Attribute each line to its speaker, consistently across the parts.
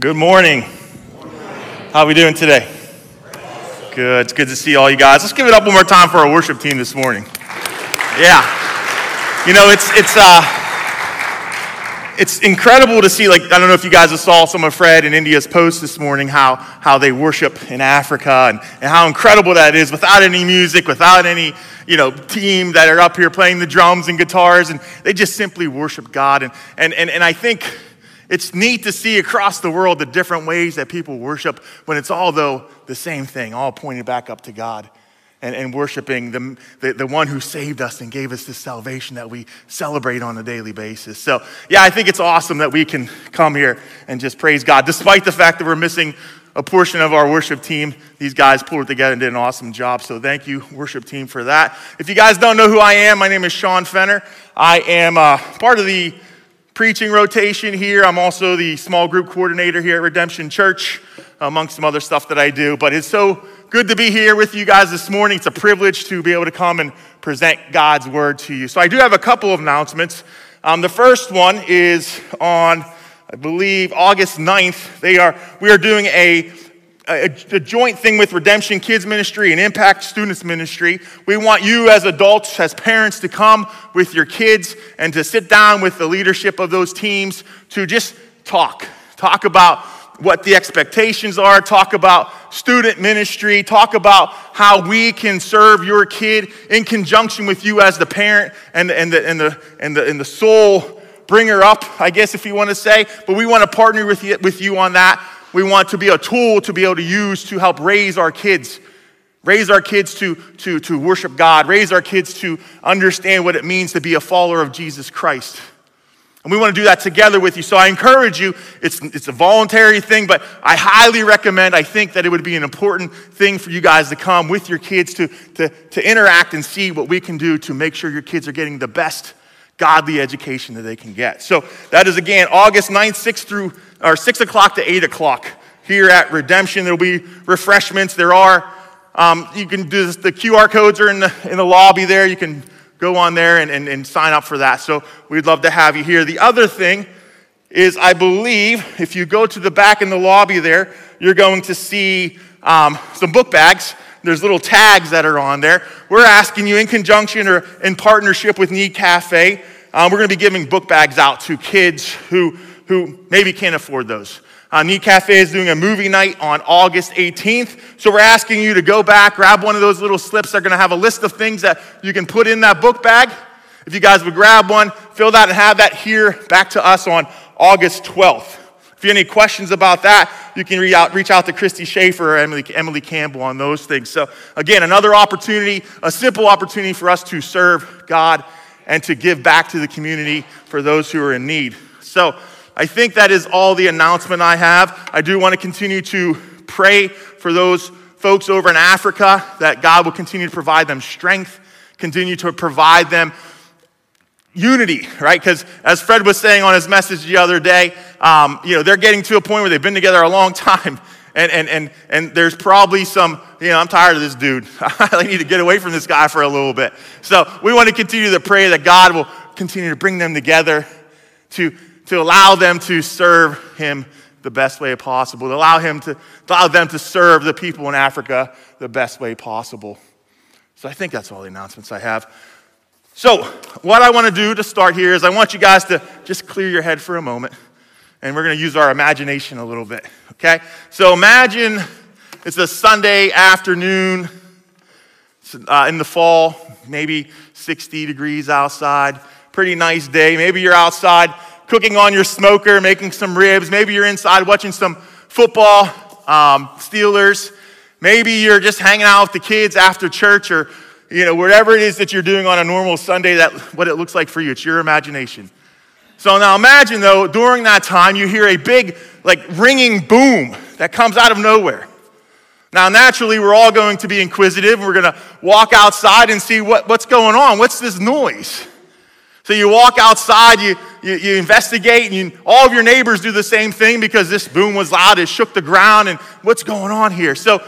Speaker 1: Good morning. How are we doing today? Good. It's good to see all you guys. Let's give it up one more time for our worship team this morning. Yeah. You know, it's it's uh it's incredible to see like I don't know if you guys have saw some of Fred and India's post this morning how how they worship in Africa and, and how incredible that is without any music, without any, you know, team that are up here playing the drums and guitars and they just simply worship God and and and, and I think it's neat to see across the world the different ways that people worship when it's all, though, the same thing, all pointing back up to God and, and worshiping the, the, the, one who saved us and gave us this salvation that we celebrate on a daily basis. So, yeah, I think it's awesome that we can come here and just praise God. Despite the fact that we're missing a portion of our worship team, these guys pulled it together and did an awesome job. So, thank you, worship team, for that. If you guys don't know who I am, my name is Shawn Fenner. I am uh, part of the preaching rotation here. I'm also the small group coordinator here at Redemption Church, amongst some other stuff that I do. But it's so good to be here with you guys this morning. It's a privilege to be able to come and present God's word to you. So I do have a couple of announcements. Um, the first one is on, I believe, August 9th. They are, we are doing a a, a, joint thing with Redemption Kids Ministry and Impact Students Ministry. We want you as adults, as parents, to come with your kids and to sit down with the leadership of those teams to just talk. Talk about what the expectations are, talk about student ministry, talk about how we can serve your kid in conjunction with you as the parent and, and, the, and, the, and, the, and the soul bringer up, I guess, if you want to say. But we want to partner with you, with you on that we want to be a tool to be able to use to help raise our kids. Raise our kids to, to, to worship God. Raise our kids to understand what it means to be a follower of Jesus Christ. And we want to do that together with you. So I encourage you, it's, it's a voluntary thing, but I highly recommend, I think that it would be an important thing for you guys to come with your kids to, to, to interact and see what we can do to make sure your kids are getting the best godly education that they can get. So that is again August 9th, 6th through or 6 o'clock to 8 o'clock here at Redemption. There'll be refreshments. There are, um, you can do this, the QR codes are in the, in the lobby there. You can go on there and, and, and sign up for that. So we'd love to have you here. The other thing is, I believe, if you go to the back in the lobby there, you're going to see um, some book bags. There's little tags that are on there. We're asking you, in conjunction or in partnership with Need Cafe, um, we're going to be giving book bags out to kids who, who maybe can't afford those. Uh, Cafe is doing a movie night on August 18th. So we're asking you to go back, grab one of those little slips. They're going to have a list of things that you can put in that book bag. If you guys would grab one, fill that and have that here back to us on August 12th. If you have any questions about that, you can reach out, reach out to Christy Schaefer or Emily, Emily Campbell on those things. So, again, another opportunity, a simple opportunity for us to serve God and to give back to the community for those who are in need. So, I think that is all the announcement I have. I do want to continue to pray for those folks over in Africa that God will continue to provide them strength, continue to provide them unity, right? Because as Fred was saying on his message the other day, um, you know, they're getting to a point where they've been together a long time. And, and, and, and there's probably some, you know, I'm tired of this dude. I need to get away from this guy for a little bit. So we want to continue to pray that God will continue to bring them together, to, to allow them to serve him the best way possible, to allow, him to, to allow them to serve the people in Africa the best way possible. So I think that's all the announcements I have. So, what I want to do to start here is I want you guys to just clear your head for a moment, and we're going to use our imagination a little bit, okay? So, imagine it's a Sunday afternoon uh, in the fall, maybe 60 degrees outside, pretty nice day. Maybe you're outside cooking on your smoker, making some ribs. Maybe you're inside watching some football, um, Steelers. Maybe you're just hanging out with the kids after church or you know, whatever it is that you're doing on a normal Sunday, that what it looks like for you. It's your imagination. So now imagine though, during that time, you hear a big, like, ringing boom that comes out of nowhere. Now, naturally, we're all going to be inquisitive. We're going to walk outside and see what, what's going on. What's this noise? So you walk outside, you, you, you investigate, and you, all of your neighbors do the same thing because this boom was loud. It shook the ground, and what's going on here? So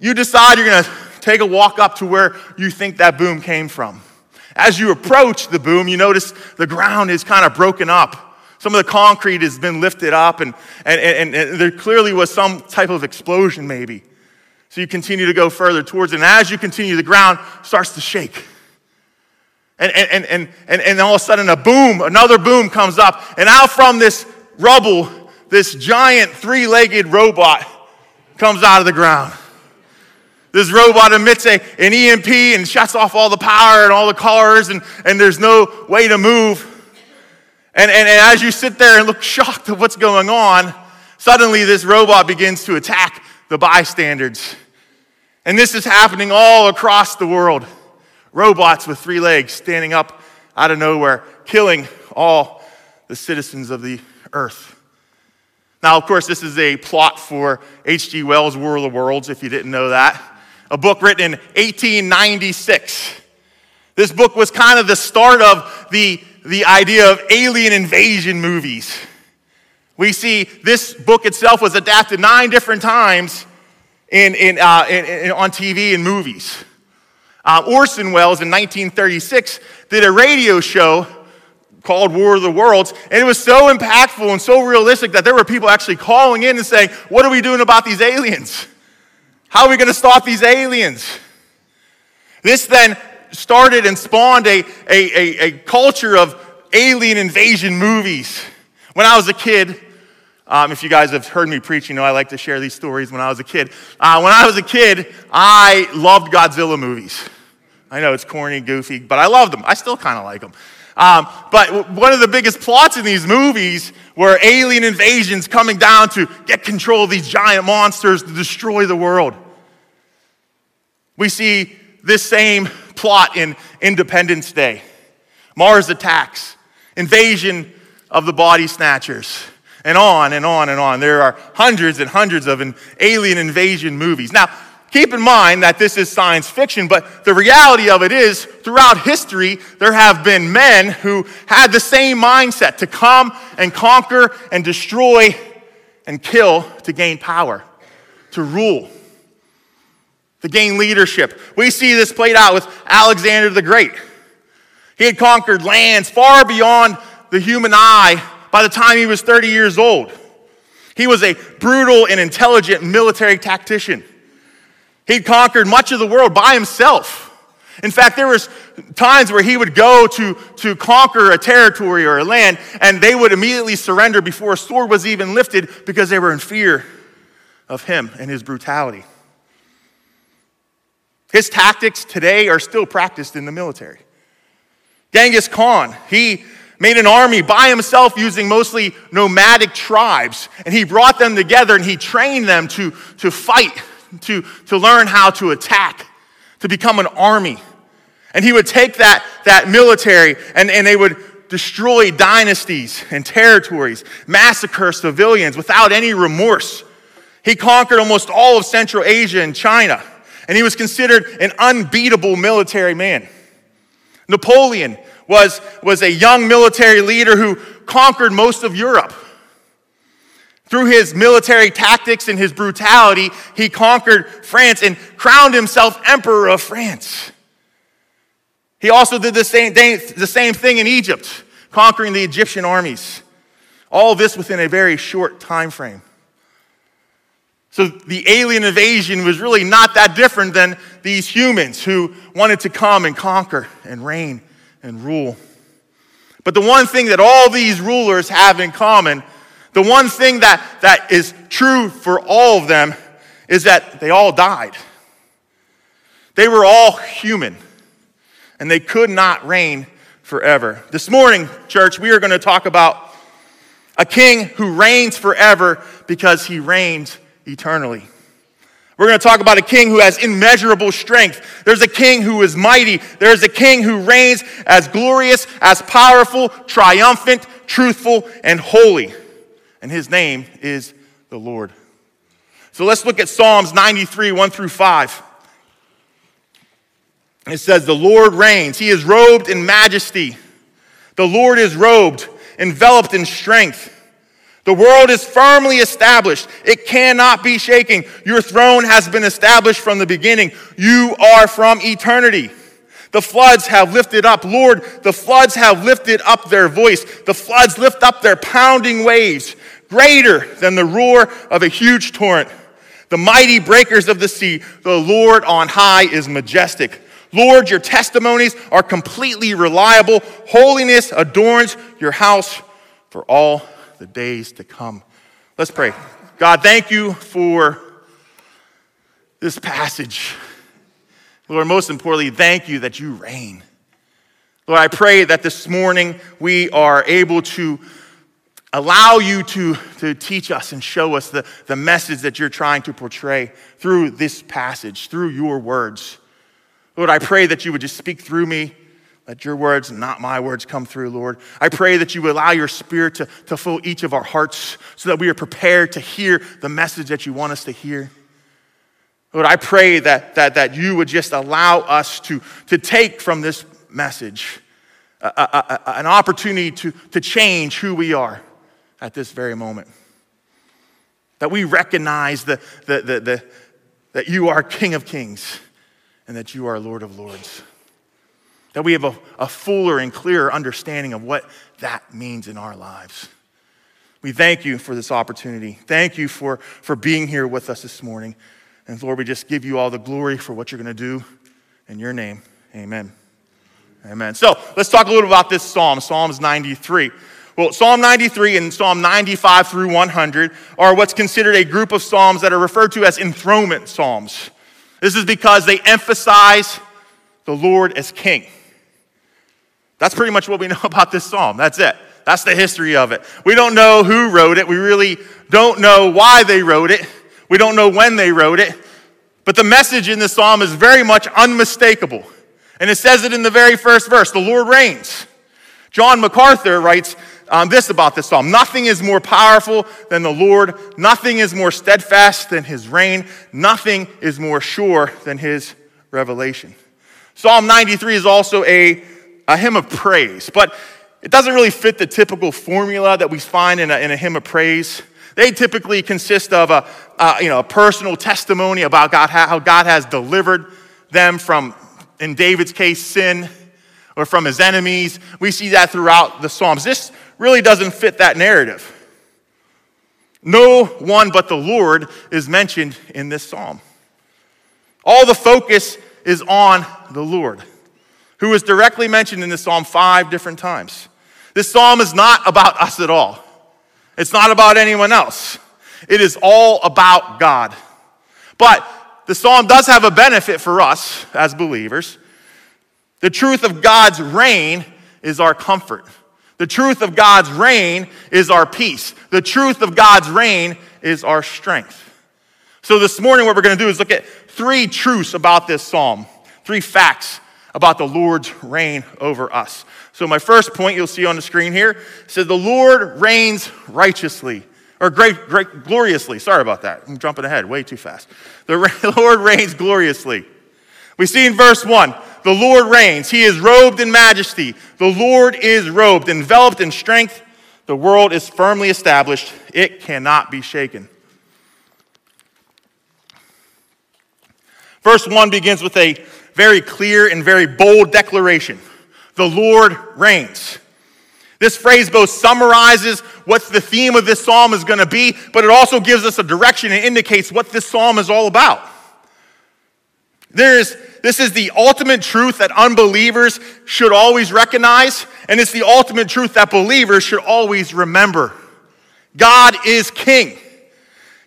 Speaker 1: you decide you're going to take a walk up to where you think that boom came from. As you approach the boom, you notice the ground is kind of broken up. some of the concrete has been lifted up, and, and, and, and there clearly was some type of explosion, maybe. So you continue to go further towards it. And as you continue, the ground starts to shake. And, and, and, and, and all of a sudden, a boom, another boom comes up. And out from this rubble, this giant three legged robot comes out of the ground. This robot emits a, an EMP and shuts off all the power and all the cars, and, and there's no way to move. And, and, and as you sit there and look shocked at what's going on, suddenly this robot begins to attack the bystanders. And this is happening all across the world. Robots with three legs standing up out of nowhere, killing all the citizens of the earth. Now, of course, this is a plot for H.G. Wells' War of the Worlds, if you didn't know that. A book written in 1896. This book was kind of the start of the, the idea of alien invasion movies. We see this book itself was adapted nine different times in, in, uh, in, in on TV and movies. Uh, Orson Welles in 1936 did a radio show called War of the Worlds, and it was so impactful and so realistic that there were people actually calling in and saying, What are we doing about these aliens? How are we going to stop these aliens? This then started and spawned a, a, a, a culture of alien invasion movies. When I was a kid, um, if you guys have heard me preach, you know I like to share these stories when I was a kid. Uh, when I was a kid, I loved Godzilla movies. I know it's corny, goofy, but I love them. I still kind of like them. Um, but one of the biggest plots in these movies were alien invasions coming down to get control of these giant monsters to destroy the world. We see this same plot in Independence Day Mars attacks, invasion of the body snatchers, and on and on and on. There are hundreds and hundreds of alien invasion movies. Now, Keep in mind that this is science fiction, but the reality of it is, throughout history, there have been men who had the same mindset to come and conquer and destroy and kill to gain power, to rule, to gain leadership. We see this played out with Alexander the Great. He had conquered lands far beyond the human eye by the time he was 30 years old. He was a brutal and intelligent military tactician. He'd conquered much of the world by himself. In fact, there was times where he would go to, to conquer a territory or a land, and they would immediately surrender before a sword was even lifted because they were in fear of him and his brutality. His tactics today are still practiced in the military. Genghis Khan, he made an army by himself using mostly nomadic tribes, and he brought them together and he trained them to, to fight to, to learn how to attack, to become an army. And he would take that, that military and, and they would destroy dynasties and territories, massacre civilians without any remorse. He conquered almost all of Central Asia and China, and he was considered an unbeatable military man. Napoleon was, was a young military leader who conquered most of Europe. Through his military tactics and his brutality, he conquered France and crowned himself emperor of France. He also did the same, the same thing in Egypt, conquering the Egyptian armies. All this within a very short time frame. So the alien invasion was really not that different than these humans who wanted to come and conquer and reign and rule. But the one thing that all these rulers have in common the one thing that, that is true for all of them is that they all died. They were all human, and they could not reign forever. This morning, church, we are going to talk about a king who reigns forever because he reigns eternally. We're going to talk about a king who has immeasurable strength. There's a king who is mighty. There's a king who reigns as glorious, as powerful, triumphant, truthful, and holy and his name is the Lord. So let's look at Psalms 93, 1 through 5. It says, The Lord reigns. He is robed in majesty. The Lord is robed, enveloped in strength. The world is firmly established. It cannot be shaken. Your throne has been established from the beginning. You are from eternity. The floods have lifted up. Lord, the floods have lifted up their voice. The floods lift up their pounding waves, greater than the roar of a huge torrent. The mighty breakers of the sea, the Lord on high is majestic. Lord, your testimonies are completely reliable. Holiness adorns your house for all the days to come. Let's pray. God, thank you for this passage. Lord, most importantly, thank you that you reign. Lord, I pray that this morning we are able to allow you to, to teach us and show us the, the message that you're trying to portray through this passage, through your words. Lord, I pray that you would just speak through me. Let your words, not my words, come through, Lord. I pray that you would allow your spirit to, to fill each of our hearts so that we are prepared to hear the message that you want us to hear. Lord, I pray that, that, that you would just allow us to, to take from this message a, a, a, an opportunity to, to change who we are at this very moment. That we recognize the, the, the, the, that you are King of Kings and that you are Lord of Lords. That we have a, a fuller and clearer understanding of what that means in our lives. We thank you for this opportunity. Thank you for, for being here with us this morning. And Lord, we just give you all the glory for what you're going to do in your name. Amen. Amen. So let's talk a little about this psalm, Psalms 93. Well, Psalm 93 and Psalm 95 through 100 are what's considered a group of psalms that are referred to as enthronement psalms. This is because they emphasize the Lord as king. That's pretty much what we know about this psalm. That's it. That's the history of it. We don't know who wrote it. We really don't know why they wrote it. We don't know when they wrote it. But the message in this psalm is very much unmistakable. And it says it in the very first verse the Lord reigns. John MacArthur writes um, this about this psalm Nothing is more powerful than the Lord, nothing is more steadfast than his reign, nothing is more sure than his revelation. Psalm 93 is also a, a hymn of praise, but it doesn't really fit the typical formula that we find in a, in a hymn of praise. They typically consist of a, a, you know, a personal testimony about God, how God has delivered them from, in David's case, sin or from his enemies. We see that throughout the Psalms. This really doesn't fit that narrative. No one but the Lord is mentioned in this psalm. All the focus is on the Lord, who is directly mentioned in this psalm five different times. This psalm is not about us at all, it's not about anyone else. It is all about God. But the psalm does have a benefit for us as believers. The truth of God's reign is our comfort. The truth of God's reign is our peace. The truth of God's reign is our strength. So, this morning, what we're going to do is look at three truths about this psalm, three facts about the Lord's reign over us. So, my first point you'll see on the screen here says, The Lord reigns righteously, or great, great, gloriously. Sorry about that. I'm jumping ahead way too fast. The Lord reigns gloriously. We see in verse 1 the Lord reigns. He is robed in majesty. The Lord is robed, enveloped in strength. The world is firmly established. It cannot be shaken. Verse 1 begins with a very clear and very bold declaration The Lord reigns. This phrase both summarizes what the theme of this psalm is going to be, but it also gives us a direction and indicates what this psalm is all about. There's, this is the ultimate truth that unbelievers should always recognize, and it's the ultimate truth that believers should always remember. God is king.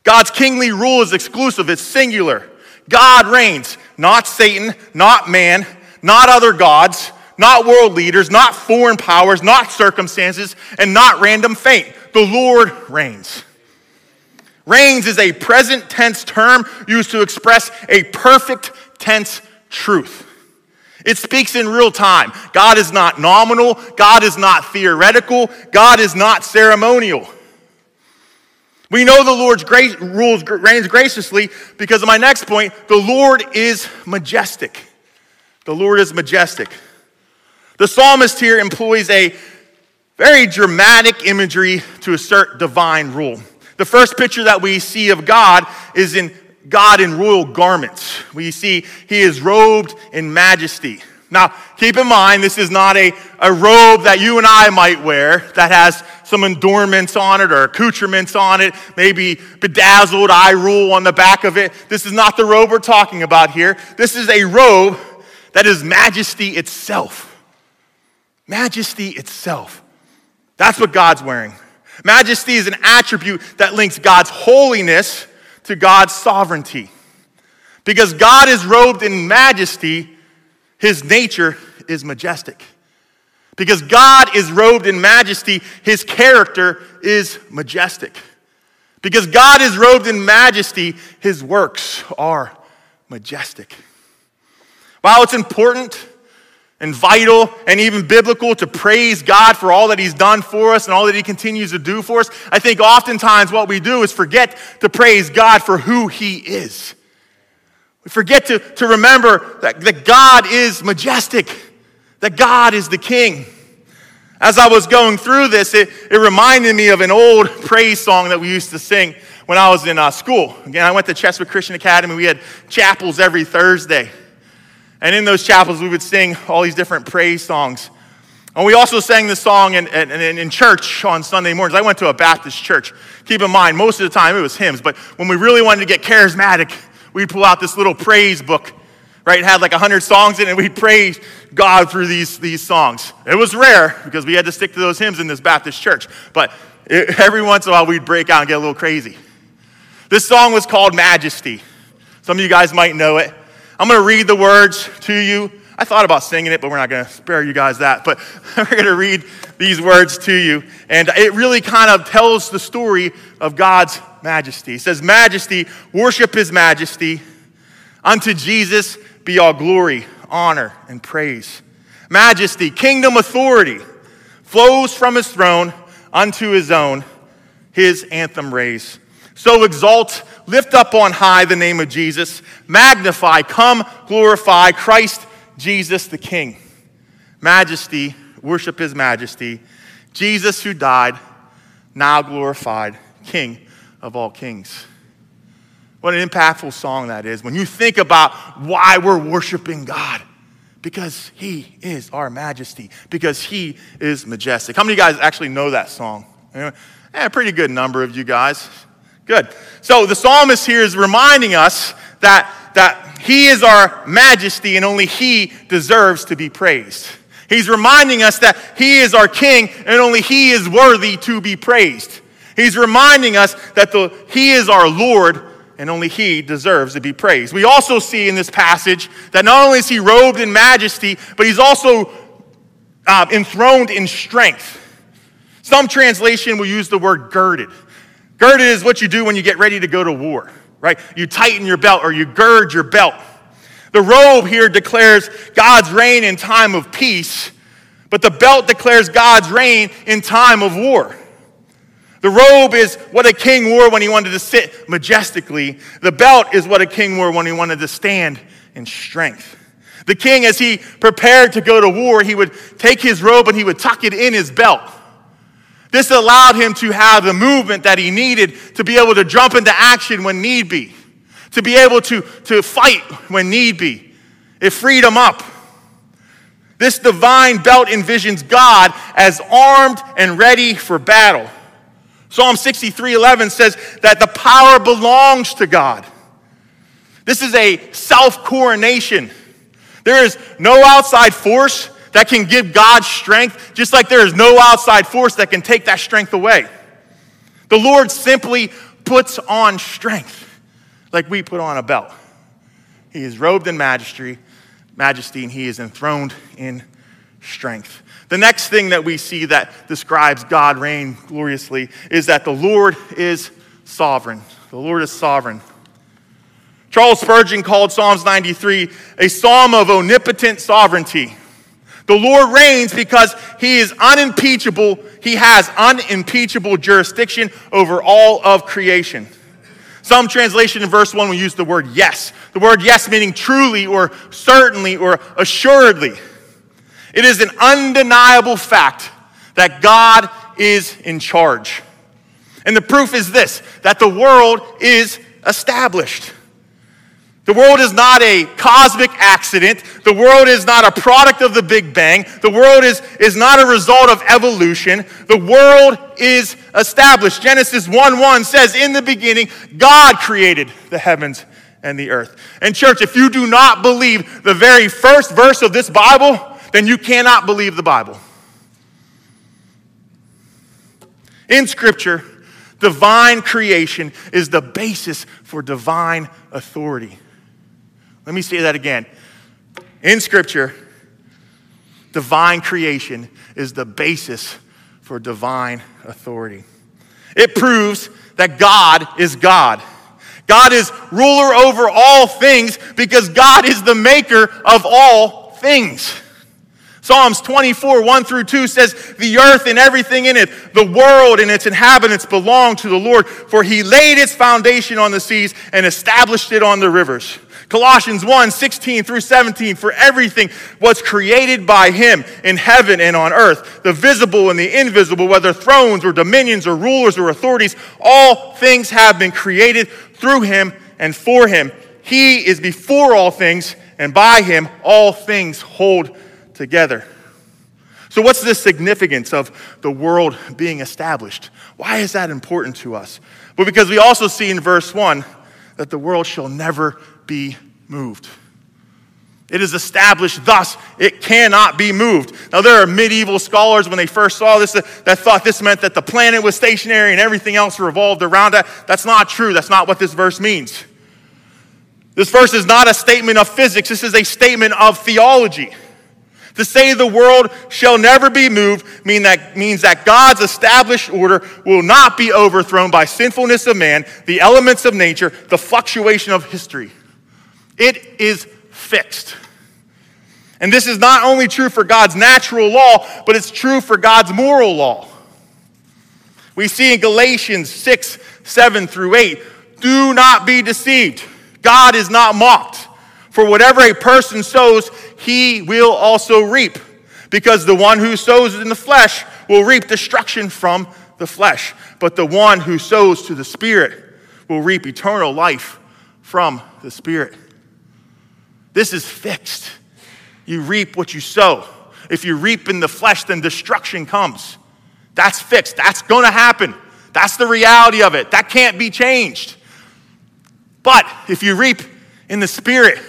Speaker 1: God's kingly rule is exclusive, it's singular. God reigns, not Satan, not man, not other gods, not world leaders, not foreign powers, not circumstances, and not random fate. The Lord reigns. Reigns is a present tense term used to express a perfect tense truth. It speaks in real time. God is not nominal. God is not theoretical. God is not ceremonial. We know the Lord's grace, rules reigns graciously because of my next point. The Lord is majestic. The Lord is majestic. The psalmist here employs a very dramatic imagery to assert divine rule. The first picture that we see of God is in God in royal garments. We see he is robed in majesty. Now, keep in mind, this is not a, a robe that you and I might wear that has some adornments on it or accoutrements on it, maybe bedazzled eye rule on the back of it. This is not the robe we're talking about here. This is a robe that is majesty itself. Majesty itself. That's what God's wearing. Majesty is an attribute that links God's holiness to God's sovereignty. Because God is robed in majesty, his nature is majestic. Because God is robed in majesty, his character is majestic. Because God is robed in majesty, his works are majestic. While it's important and vital and even biblical to praise God for all that He's done for us and all that He continues to do for us, I think oftentimes what we do is forget to praise God for who He is. We forget to, to remember that, that God is majestic, that God is the King. As I was going through this, it, it reminded me of an old praise song that we used to sing when I was in uh, school. Again, I went to Chesapeake Christian Academy. We had chapels every Thursday. And in those chapels, we would sing all these different praise songs. And we also sang this song in, in, in, church on Sunday mornings. I went to a Baptist church. Keep in mind, most of the time it was hymns, but when we really wanted to get charismatic, we'd pull out this little praise book, right? It had like 100 songs in it, and we'd praise God through these, these songs. It was rare because we had to stick to those hymns in this Baptist church, but it, every once in a while we'd break out and get a little crazy. This song was called Majesty. Some of you guys might know it. I'm going to read the words to you. I thought about singing it, but we're not going to spare you guys that. But we're going to read these words to you. And it really kind of tells the story of God's majesty. It says, Majesty, worship his majesty. Unto Jesus be all glory, honor, and praise. Majesty, kingdom authority flows from his throne unto his own, his anthem raise. So exalt, lift up on high the name of Jesus. Magnify, come, glorify Christ Jesus the King. Majesty, worship his majesty. Jesus who died, now glorified, King of all kings. What an impactful song that is when you think about why we're worshiping God. Because he is our majesty, because he is majestic. How many of you guys actually know that song? A pretty good number of you guys. Good. So the psalmist here is reminding us that, that he is our majesty and only he deserves to be praised. He's reminding us that he is our king and only he is worthy to be praised. He's reminding us that the, he is our Lord and only he deserves to be praised. We also see in this passage that not only is he robed in majesty, but he's also uh, enthroned in strength. Some translation will use the word girded. Girded is what you do when you get ready to go to war, right? You tighten your belt or you gird your belt. The robe here declares God's reign in time of peace, but the belt declares God's reign in time of war. The robe is what a king wore when he wanted to sit majestically. The belt is what a king wore when he wanted to stand in strength. The king, as he prepared to go to war, he would take his robe and he would tuck it in his belt. This allowed him to have the movement that he needed to be able to jump into action when need be, to be able to, to fight when need be. It freed him up. This divine belt envisions God as armed and ready for battle. Psalm 63:11 says that the power belongs to God. This is a self-coronation. There is no outside force that can give God strength, just like there is no outside force that can take that strength away. The Lord simply puts on strength like we put on a belt. He is robed in majesty, majesty, and he is enthroned in strength. The next thing that we see that describes God reign gloriously is that the Lord is sovereign. The Lord is sovereign. Charles Spurgeon called Psalms 93 a psalm of omnipotent sovereignty. The Lord reigns because he is unimpeachable. He has unimpeachable jurisdiction over all of creation. Some translation in verse 1 will use the word yes. The word yes meaning truly or certainly or assuredly. It is an undeniable fact that God is in charge. And the proof is this that the world is established. The world is not a cosmic accident. The world is not a product of the Big Bang. The world is, is not a result of evolution. The world is established. Genesis 1 1 says, In the beginning, God created the heavens and the earth. And, church, if you do not believe the very first verse of this Bible, then you cannot believe the Bible. In Scripture, divine creation is the basis for divine authority. Let me say that again. In Scripture, divine creation is the basis for divine authority. It proves that God is God. God is ruler over all things because God is the maker of all things. Psalms 24, 1 through 2 says, The earth and everything in it, the world and its inhabitants belong to the Lord, for he laid its foundation on the seas and established it on the rivers. Colossians 1 16 through 17, for everything was created by him in heaven and on earth, the visible and the invisible, whether thrones or dominions or rulers or authorities, all things have been created through him and for him. He is before all things, and by him all things hold together. So, what's the significance of the world being established? Why is that important to us? Well, because we also see in verse 1 that the world shall never be moved. It is established, thus, it cannot be moved. Now, there are medieval scholars, when they first saw this, that thought this meant that the planet was stationary and everything else revolved around it. That's not true. That's not what this verse means. This verse is not a statement of physics, this is a statement of theology. To say the world shall never be moved mean that, means that God's established order will not be overthrown by sinfulness of man, the elements of nature, the fluctuation of history. It is fixed. And this is not only true for God's natural law, but it's true for God's moral law. We see in Galatians 6, 7 through 8, do not be deceived. God is not mocked. For whatever a person sows, he will also reap. Because the one who sows in the flesh will reap destruction from the flesh. But the one who sows to the Spirit will reap eternal life from the Spirit. This is fixed. You reap what you sow. If you reap in the flesh, then destruction comes. That's fixed. That's going to happen. That's the reality of it. That can't be changed. But if you reap in the Spirit,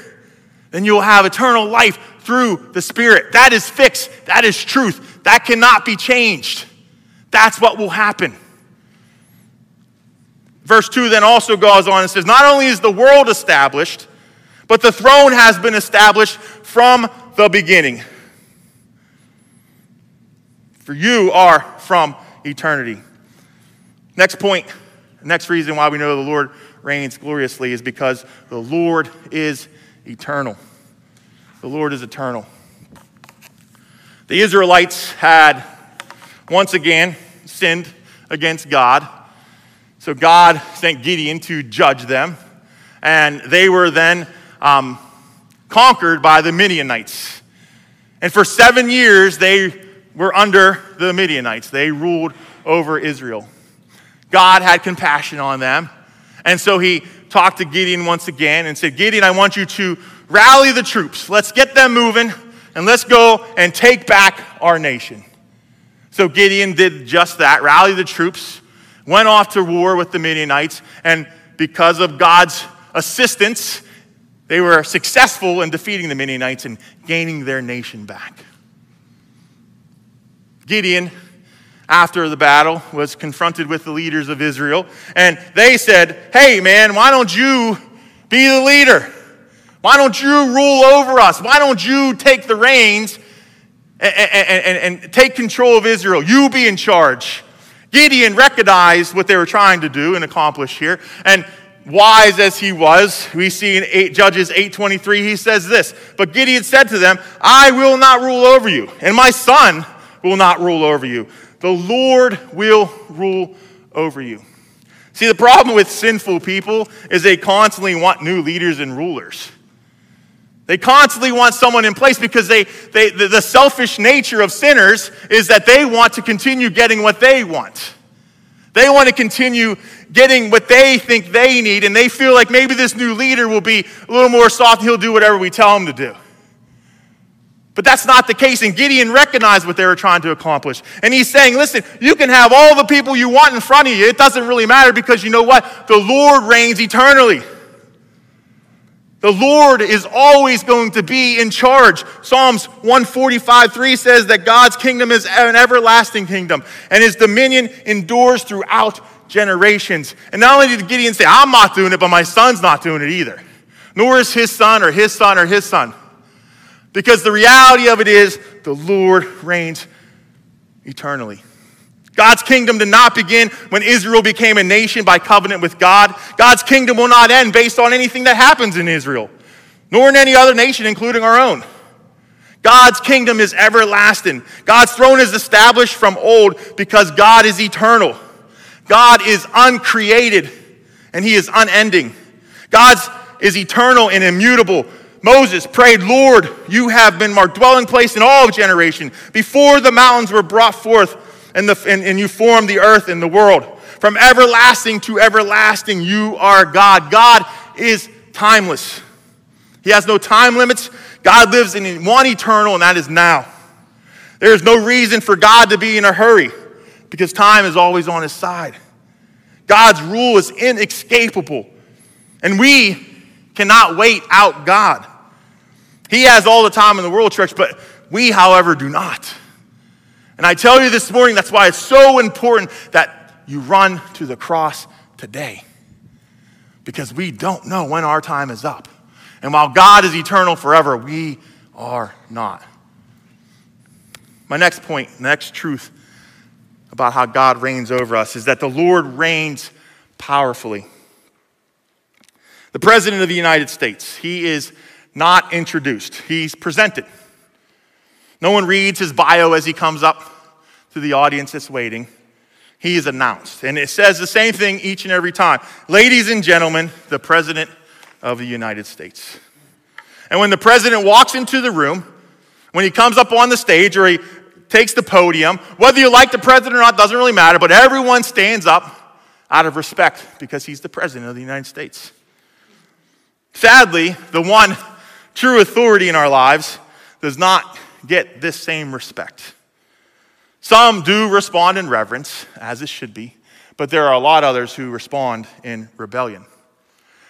Speaker 1: then you'll have eternal life through the Spirit. That is fixed. That is truth. That cannot be changed. That's what will happen. Verse 2 then also goes on and says, Not only is the world established, but the throne has been established from the beginning. For you are from eternity. Next point, next reason why we know the Lord reigns gloriously is because the Lord is eternal. The Lord is eternal. The Israelites had once again sinned against God. So God sent Gideon to judge them. And they were then um, conquered by the Midianites. And for seven years, they were under the Midianites. They ruled over Israel. God had compassion on them. And so he talked to Gideon once again and said, Gideon, I want you to rally the troops. Let's get them moving and let's go and take back our nation. So Gideon did just that, rally the troops, went off to war with the Midianites, and because of God's assistance, they were successful in defeating the Midianites and gaining their nation back. Gideon, after the battle, was confronted with the leaders of Israel, and they said, Hey, man, why don't you be the leader? Why don't you rule over us? Why don't you take the reins and, and, and, take control of Israel? You be in charge. Gideon recognized what they were trying to do and accomplish here, and wise as he was, we see in 8, Judges 8:23 he says this, but Gideon said to them, "I will not rule over you, and my son will not rule over you. The Lord will rule over you." See, the problem with sinful people is they constantly want new leaders and rulers. They constantly want someone in place because they, they, the, selfish nature of sinners is that they want to continue getting what they want. They want to continue getting what they think they need, and they feel like maybe this new leader will be a little more soft he'll do whatever we tell him to do. But that's not the case. And Gideon recognized what they were trying to accomplish. And he's saying, listen, you can have all the people you want in front of you. It doesn't really matter because you know what? The Lord reigns eternally. The Lord is always going to be in charge. Psalms 145 3 says that God's kingdom is an everlasting kingdom, and his dominion endures throughout generations. And not only did Gideon say, I'm not doing it, but my son's not doing it either. Nor is his son or his son or his son. Because the reality of it is, the Lord reigns eternally. God's kingdom did not begin when Israel became a nation by covenant with God. God's kingdom will not end based on anything that happens in Israel, nor in any other nation, including our own. God's kingdom is everlasting. God's throne is established from old because God is eternal. God is uncreated and he is unending. God is eternal and immutable. Moses prayed, Lord, you have been our dwelling place in all generation. Before the mountains were brought forth and, the, and, and you formed the earth and the world. From everlasting to everlasting, you are God. God is timeless. He has no time limits. God lives in one eternal, and that is now. There is no reason for God to be in a hurry because time is always on his side. God's rule is inescapable, and we cannot wait out God. He has all the time in the world, church, but we, however, do not. And I tell you this morning, that's why it's so important that you run to the cross today. Because we don't know when our time is up. And while God is eternal forever, we are not. My next point, next truth about how God reigns over us is that the Lord reigns powerfully. The President of the United States, he is not introduced, he's presented. No one reads his bio as he comes up to the audience that's waiting. He is announced. And it says the same thing each and every time. Ladies and gentlemen, the President of the United States. And when the President walks into the room, when he comes up on the stage or he takes the podium, whether you like the President or not doesn't really matter, but everyone stands up out of respect because he's the President of the United States. Sadly, the one true authority in our lives does not get this same respect. Some do respond in reverence, as it should be, but there are a lot others who respond in rebellion.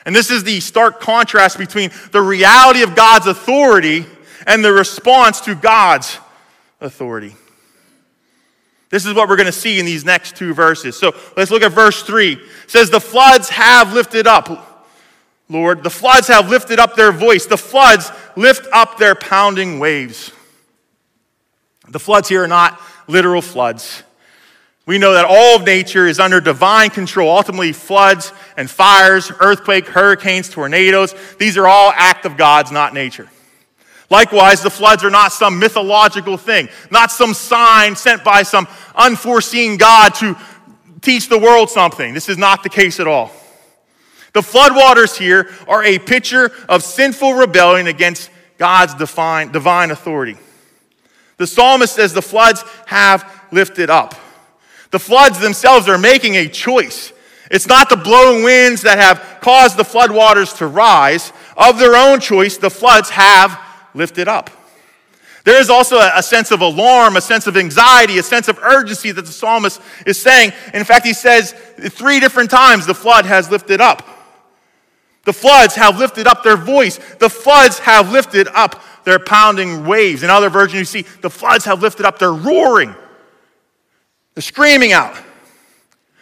Speaker 1: And this is the stark contrast between the reality of God's authority and the response to God's authority. This is what we're going to see in these next two verses. So let's look at verse 3. It says, The floods have lifted up Lord. The floods have lifted up their voice. The floods lift up their pounding waves. The floods here are not literal floods. We know that all of nature is under divine control. Ultimately, floods and fires, earthquake, hurricanes, tornadoes, these are all act of God's, not nature. Likewise, the floods are not some mythological thing, not some sign sent by some unforeseen God to teach the world something. This is not the case at all. The floodwaters here are a picture of sinful rebellion against God's divine, divine authority. The psalmist says the floods have lifted up. The floods themselves are making a choice. It's not the blowing winds that have caused the floodwaters to rise. Of their own choice, the floods have lifted up. There is also a sense of alarm, a sense of anxiety, a sense of urgency that the psalmist is saying. In fact, he says three different times the flood has lifted up. The floods have lifted up their voice. The floods have lifted up their pounding waves. In other versions, you see the floods have lifted up their roaring. They're screaming out.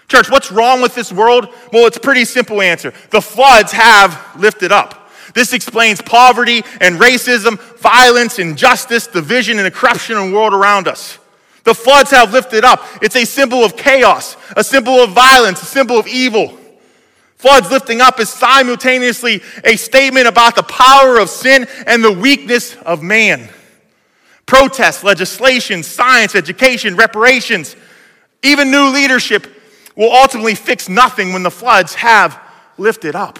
Speaker 1: Church, what's wrong with this world? Well, it's a pretty simple answer. The floods have lifted up. This explains poverty and racism, violence, injustice, division, and the corruption in the world around us. The floods have lifted up. It's a symbol of chaos, a symbol of violence, a symbol of evil. Floods lifting up is simultaneously a statement about the power of sin and the weakness of man. Protests, legislation, science, education, reparations, even new leadership will ultimately fix nothing when the floods have lifted up.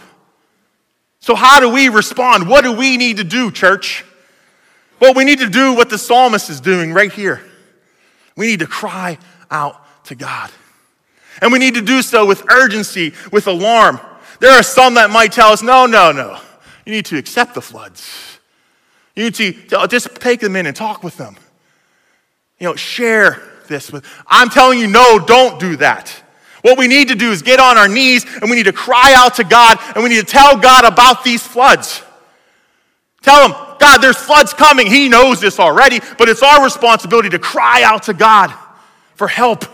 Speaker 1: So, how do we respond? What do we need to do, church? Well, we need to do what the psalmist is doing right here. We need to cry out to God. And we need to do so with urgency, with alarm. There are some that might tell us, no, no, no. You need to accept the floods. You need to just take them in and talk with them. You know, share this with. I'm telling you, no, don't do that. What we need to do is get on our knees and we need to cry out to God and we need to tell God about these floods. Tell him, God, there's floods coming. He knows this already, but it's our responsibility to cry out to God for help.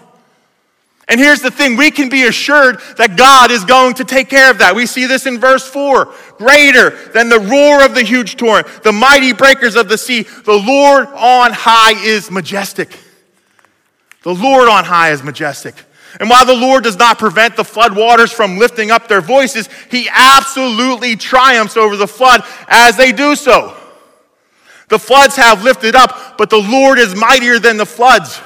Speaker 1: And here's the thing we can be assured that God is going to take care of that. We see this in verse 4 greater than the roar of the huge torrent, the mighty breakers of the sea. The Lord on high is majestic. The Lord on high is majestic. And while the Lord does not prevent the flood waters from lifting up their voices, he absolutely triumphs over the flood as they do so. The floods have lifted up, but the Lord is mightier than the floods.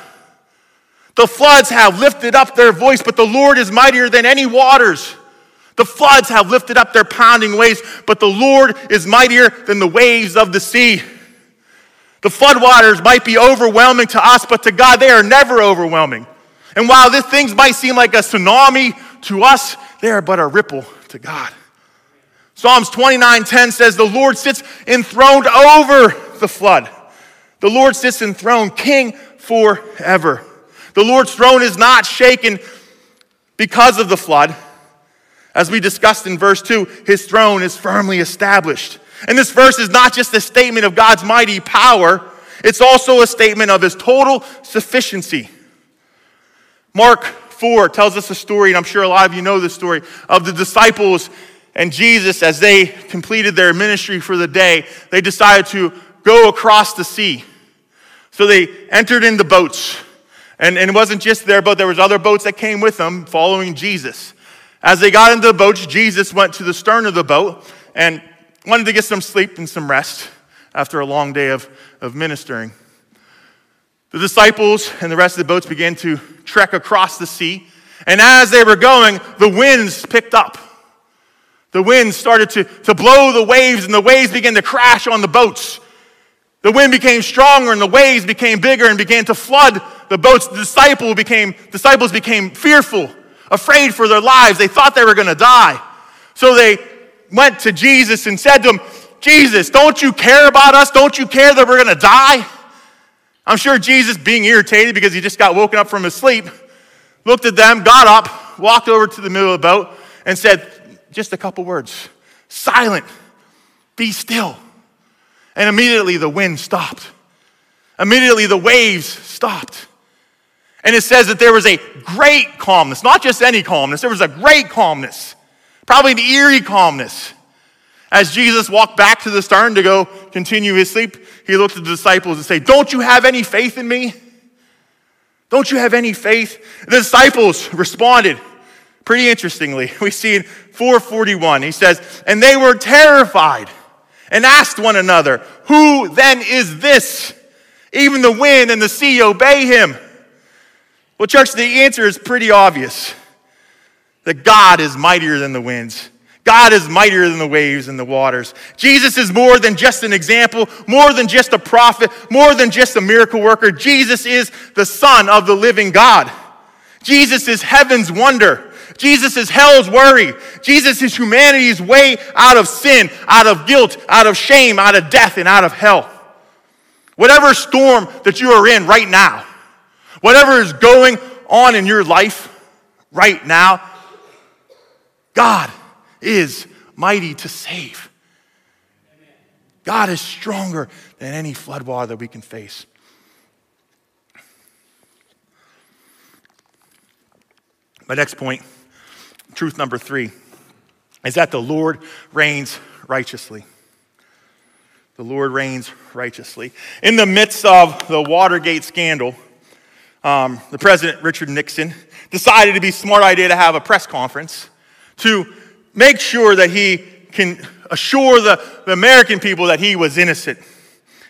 Speaker 1: The floods have lifted up their voice, but the Lord is mightier than any waters. The floods have lifted up their pounding waves, but the Lord is mightier than the waves of the sea. The floodwaters might be overwhelming to us, but to God, they are never overwhelming. And while these things might seem like a tsunami to us, they are but a ripple to God. Psalms 29:10 says, The Lord sits enthroned over the flood. The Lord sits enthroned, king forever. The Lord's throne is not shaken because of the flood. As we discussed in verse 2, his throne is firmly established. And this verse is not just a statement of God's mighty power, it's also a statement of his total sufficiency. Mark 4 tells us a story, and I'm sure a lot of you know this story, of the disciples and Jesus as they completed their ministry for the day. They decided to go across the sea. So they entered in the boats. And, and it wasn't just their boat, there was other boats that came with them following Jesus. As they got into the boats, Jesus went to the stern of the boat and wanted to get some sleep and some rest after a long day of, of ministering. The disciples and the rest of the boats began to trek across the sea. And as they were going, the winds picked up. The winds started to, to blow the waves, and the waves began to crash on the boats. The wind became stronger, and the waves became bigger and began to flood the boats, disciple became, disciples became fearful, afraid for their lives. They thought they were going to die. So they went to Jesus and said to him, Jesus, don't you care about us? Don't you care that we're going to die? I'm sure Jesus, being irritated because he just got woken up from his sleep, looked at them, got up, walked over to the middle of the boat, and said just a couple words Silent, be still. And immediately the wind stopped. Immediately the waves stopped. And it says that there was a great calmness, not just any calmness, there was a great calmness, probably an eerie calmness. As Jesus walked back to the stern to go continue his sleep, he looked at the disciples and said, Don't you have any faith in me? Don't you have any faith? The disciples responded pretty interestingly. We see in 441, he says, And they were terrified and asked one another, Who then is this? Even the wind and the sea obey him. Well, church, the answer is pretty obvious that God is mightier than the winds. God is mightier than the waves and the waters. Jesus is more than just an example, more than just a prophet, more than just a miracle worker. Jesus is the Son of the living God. Jesus is heaven's wonder. Jesus is hell's worry. Jesus is humanity's way out of sin, out of guilt, out of shame, out of death, and out of hell. Whatever storm that you are in right now, Whatever is going on in your life right now, God is mighty to save. God is stronger than any floodwater that we can face. My next point, truth number three, is that the Lord reigns righteously. The Lord reigns righteously. In the midst of the Watergate scandal, um, the president, Richard Nixon, decided to be a smart idea to have a press conference to make sure that he can assure the, the American people that he was innocent.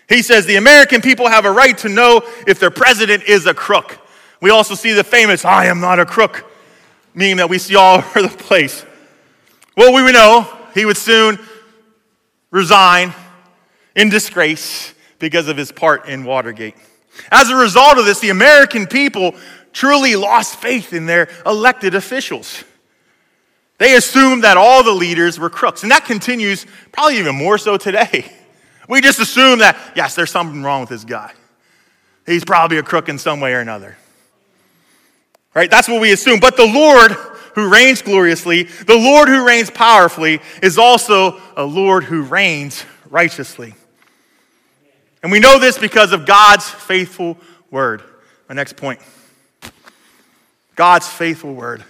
Speaker 1: He says the American people have a right to know if their president is a crook. We also see the famous I am not a crook meme that we see all over the place. Well, we know he would soon resign in disgrace because of his part in Watergate. As a result of this, the American people truly lost faith in their elected officials. They assumed that all the leaders were crooks. And that continues probably even more so today. We just assume that, yes, there's something wrong with this guy. He's probably a crook in some way or another. Right? That's what we assume. But the Lord who reigns gloriously, the Lord who reigns powerfully, is also a Lord who reigns righteously. And we know this because of God's faithful word. My next point God's faithful word.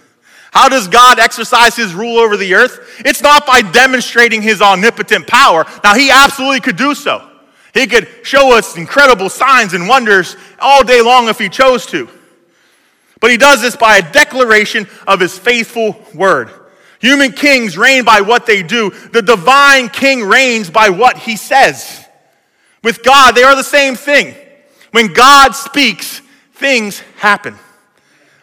Speaker 1: How does God exercise his rule over the earth? It's not by demonstrating his omnipotent power. Now, he absolutely could do so. He could show us incredible signs and wonders all day long if he chose to. But he does this by a declaration of his faithful word. Human kings reign by what they do, the divine king reigns by what he says. With God, they are the same thing. When God speaks, things happen.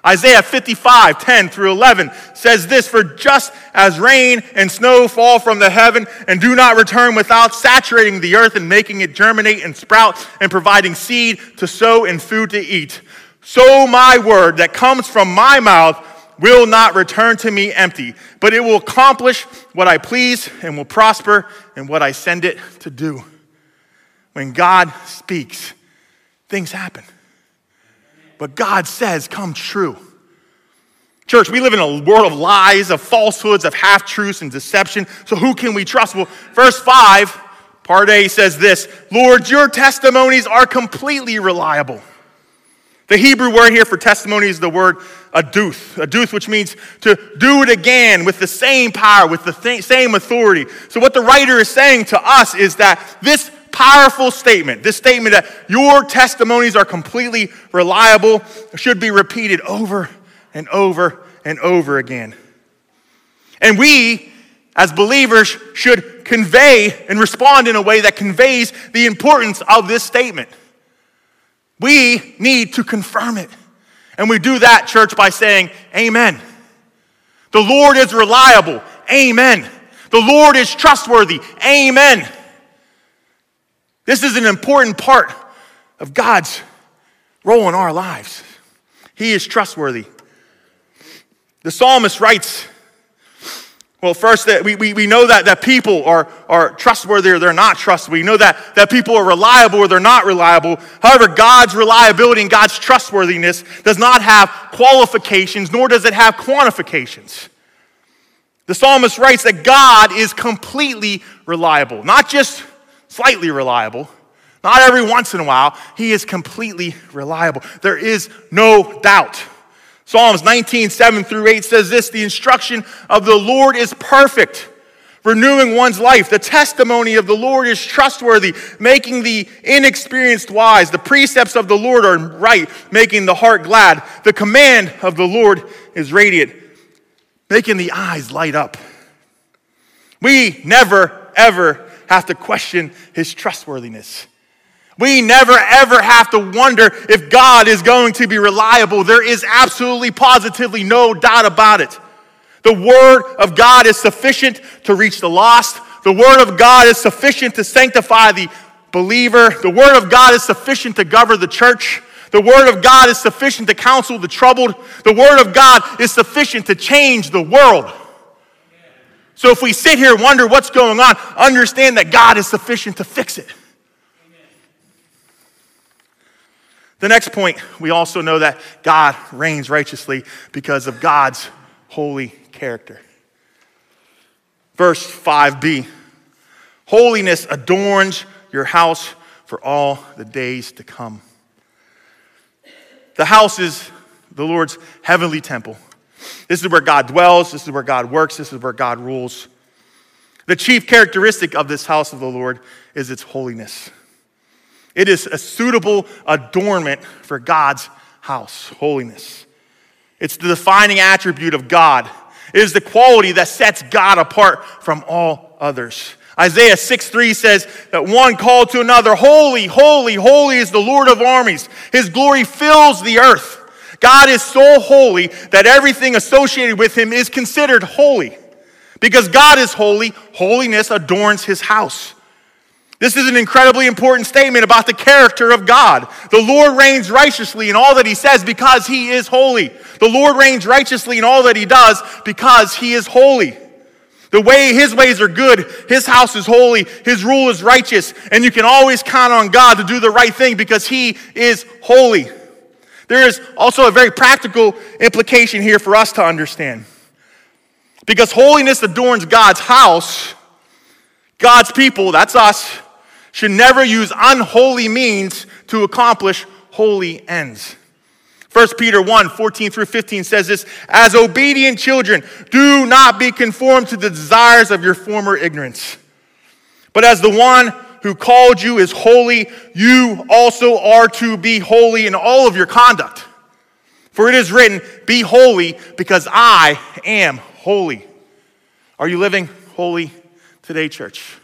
Speaker 1: Isaiah 55, 10 through 11 says this For just as rain and snow fall from the heaven and do not return without saturating the earth and making it germinate and sprout and providing seed to sow and food to eat, so my word that comes from my mouth will not return to me empty, but it will accomplish what I please and will prosper in what I send it to do. When God speaks, things happen but God says come true. Church, we live in a world of lies, of falsehoods, of half truths and deception. So who can we trust? Well, verse 5, part A says this Lord, your testimonies are completely reliable. The Hebrew word here for testimony is the word aduth, aduth, which means to do it again with the same power, with the th- same authority. So, what the writer is saying to us is that this powerful statement, this statement that your testimonies are completely reliable, should be repeated over and over and over again. And we, as believers, should convey and respond in a way that conveys the importance of this statement. We need to confirm it. And we do that, church, by saying, Amen. The Lord is reliable. Amen. The Lord is trustworthy. Amen. This is an important part of God's role in our lives. He is trustworthy. The psalmist writes, well, first, that we, we, we know that, that people are, are trustworthy or they're not trustworthy. We know that, that people are reliable or they're not reliable. However, God's reliability and God's trustworthiness does not have qualifications, nor does it have quantifications. The psalmist writes that God is completely reliable, not just slightly reliable. Not every once in a while. He is completely reliable. There is no doubt. Psalms 19, 7 through 8 says this The instruction of the Lord is perfect, renewing one's life. The testimony of the Lord is trustworthy, making the inexperienced wise. The precepts of the Lord are right, making the heart glad. The command of the Lord is radiant, making the eyes light up. We never, ever have to question his trustworthiness. We never ever have to wonder if God is going to be reliable. There is absolutely, positively no doubt about it. The Word of God is sufficient to reach the lost. The Word of God is sufficient to sanctify the believer. The Word of God is sufficient to govern the church. The Word of God is sufficient to counsel the troubled. The Word of God is sufficient to change the world. So if we sit here and wonder what's going on, understand that God is sufficient to fix it. The next point, we also know that God reigns righteously because of God's holy character. Verse 5b Holiness adorns your house for all the days to come. The house is the Lord's heavenly temple. This is where God dwells. This is where God works. This is where God rules. The chief characteristic of this house of the Lord is its holiness. It is a suitable adornment for God's house, holiness. It's the defining attribute of God. It is the quality that sets God apart from all others. Isaiah 6 3 says that one called to another, Holy, holy, holy is the Lord of armies. His glory fills the earth. God is so holy that everything associated with him is considered holy. Because God is holy, holiness adorns his house. This is an incredibly important statement about the character of God. The Lord reigns righteously in all that he says because he is holy. The Lord reigns righteously in all that he does because he is holy. The way his ways are good, his house is holy, his rule is righteous, and you can always count on God to do the right thing because he is holy. There is also a very practical implication here for us to understand. Because holiness adorns God's house, God's people, that's us, should never use unholy means to accomplish holy ends. 1 Peter 1 14 through 15 says this As obedient children, do not be conformed to the desires of your former ignorance. But as the one who called you is holy, you also are to be holy in all of your conduct. For it is written, Be holy because I am holy. Are you living holy today, church?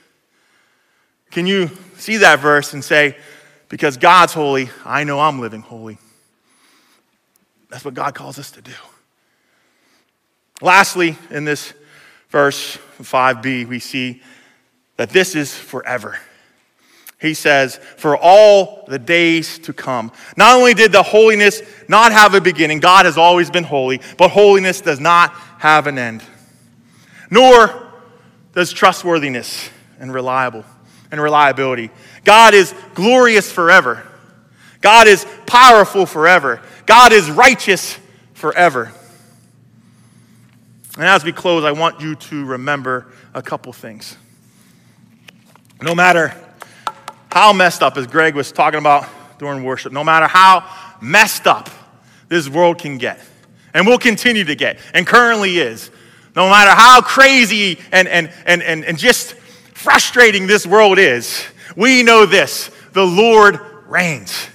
Speaker 1: Can you see that verse and say, because God's holy, I know I'm living holy? That's what God calls us to do. Lastly, in this verse 5b, we see that this is forever. He says, for all the days to come. Not only did the holiness not have a beginning, God has always been holy, but holiness does not have an end. Nor does trustworthiness and reliable and reliability. God is glorious forever. God is powerful forever. God is righteous forever. And as we close, I want you to remember a couple things. No matter how messed up, as Greg was talking about during worship, no matter how messed up this world can get, and will continue to get, and currently is, no matter how crazy and, and, and, and, and just frustrating this world is, we know this the Lord reigns.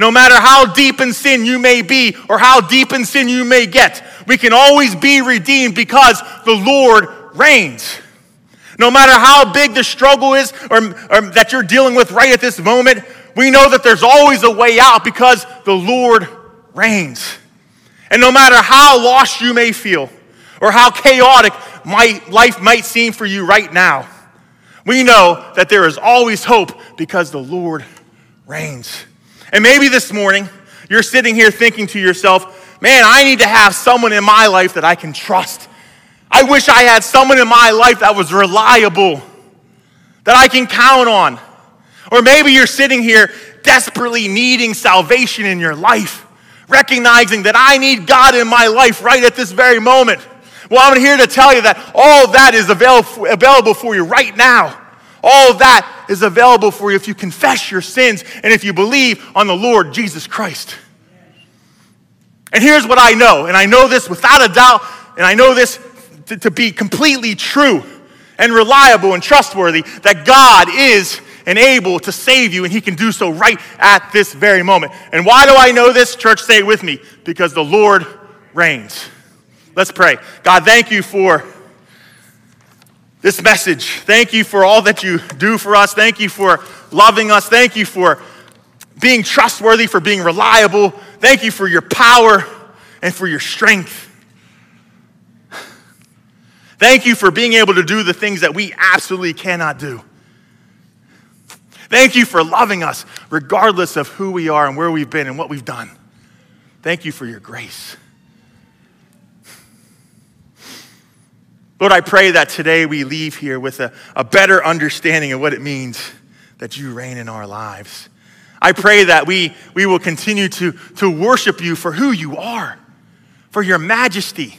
Speaker 1: No matter how deep in sin you may be or how deep in sin you may get, we can always be redeemed because the Lord reigns. No matter how big the struggle is or, or, that you're dealing with right at this moment, we know that there's always a way out because the Lord reigns. And no matter how lost you may feel or how chaotic my life might seem for you right now, we know that there is always hope because the Lord reigns. And maybe this morning, you're sitting here thinking to yourself, man, I need to have someone in my life that I can trust. I wish I had someone in my life that was reliable, that I can count on. Or maybe you're sitting here desperately needing salvation in your life, recognizing that I need God in my life right at this very moment. Well, I'm here to tell you that all that is available for you right now. All that is available for you if you confess your sins and if you believe on the Lord Jesus Christ. And here's what I know, and I know this without a doubt, and I know this to, to be completely true and reliable and trustworthy that God is and able to save you, and He can do so right at this very moment. And why do I know this? Church, say it with me because the Lord reigns. Let's pray. God, thank you for this message. Thank you for all that you do for us. Thank you for loving us. Thank you for being trustworthy, for being reliable. Thank you for your power and for your strength. Thank you for being able to do the things that we absolutely cannot do. Thank you for loving us regardless of who we are and where we've been and what we've done. Thank you for your grace. Lord, I pray that today we leave here with a, a better understanding of what it means that you reign in our lives. I pray that we, we will continue to, to worship you for who you are, for your majesty,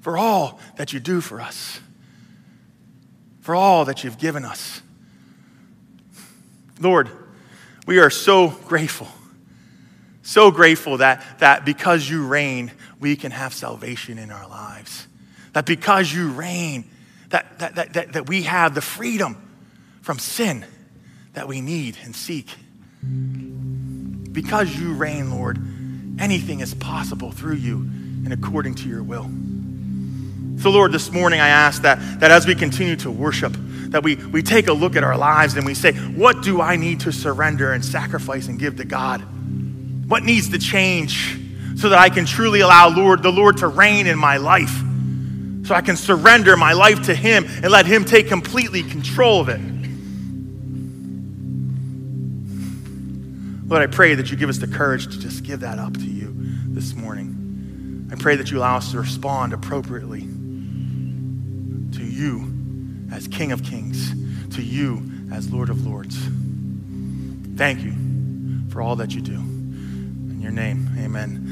Speaker 1: for all that you do for us, for all that you've given us. Lord, we are so grateful so grateful that, that because you reign, we can have salvation in our lives. That because you reign, that, that, that, that, that we have the freedom from sin that we need and seek. Because you reign, Lord, anything is possible through you and according to your will. So, Lord, this morning I ask that, that as we continue to worship, that we, we take a look at our lives and we say, What do I need to surrender and sacrifice and give to God? What needs to change so that I can truly allow Lord, the Lord to reign in my life? so I can surrender my life to Him and let Him take completely control of it. Lord, I pray that you give us the courage to just give that up to you this morning. I pray that you allow us to respond appropriately you as King of Kings, to you as Lord of Lords. Thank you for all that you do. In your name, amen.